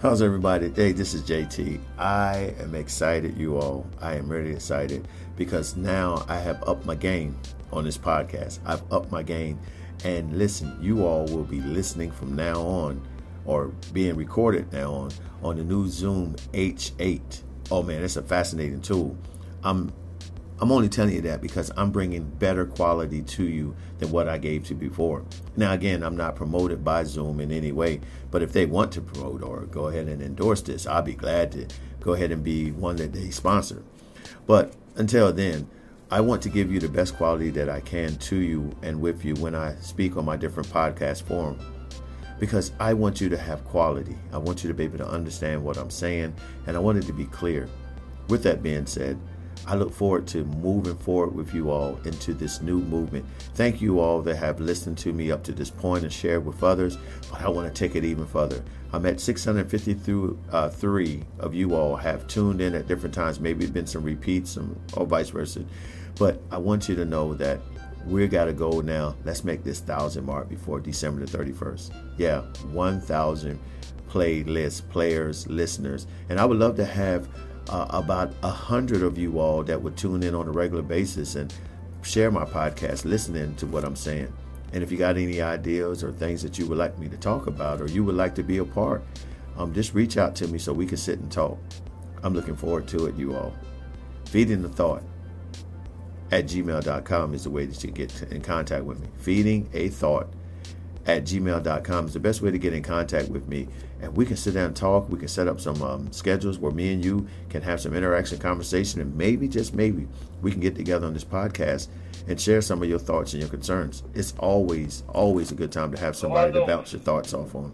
How's everybody? Hey, this is JT. I am excited, you all. I am really excited because now I have upped my game on this podcast. I've upped my game. And listen, you all will be listening from now on or being recorded now on on the new Zoom H8. Oh man, it's a fascinating tool. I'm I'm only telling you that because I'm bringing better quality to you than what I gave to before. Now, again, I'm not promoted by Zoom in any way, but if they want to promote or go ahead and endorse this, I'll be glad to go ahead and be one that they sponsor. But until then, I want to give you the best quality that I can to you and with you when I speak on my different podcast forum. Because I want you to have quality. I want you to be able to understand what I'm saying, and I want it to be clear. With that being said, I look forward to moving forward with you all into this new movement. Thank you all that have listened to me up to this point and shared with others, but I want to take it even further. I'm at 653 uh, of you all have tuned in at different times. Maybe it's been some repeats, some or vice versa. But I want you to know that we got to go now. Let's make this thousand mark before December the 31st. Yeah, 1,000 playlist players, listeners, and I would love to have uh, about a hundred of you all that would tune in on a regular basis and share my podcast, listening to what I'm saying. And if you got any ideas or things that you would like me to talk about or you would like to be a part, um, just reach out to me so we can sit and talk. I'm looking forward to it, you all. Feeding the thought at gmail.com is the way that you get in contact with me. Feeding a thought at gmail.com is the best way to get in contact with me. And we can sit down and talk. We can set up some um, schedules where me and you can have some interaction, conversation, and maybe, just maybe, we can get together on this podcast and share some of your thoughts and your concerns. It's always, always a good time to have somebody to bounce your thoughts off on.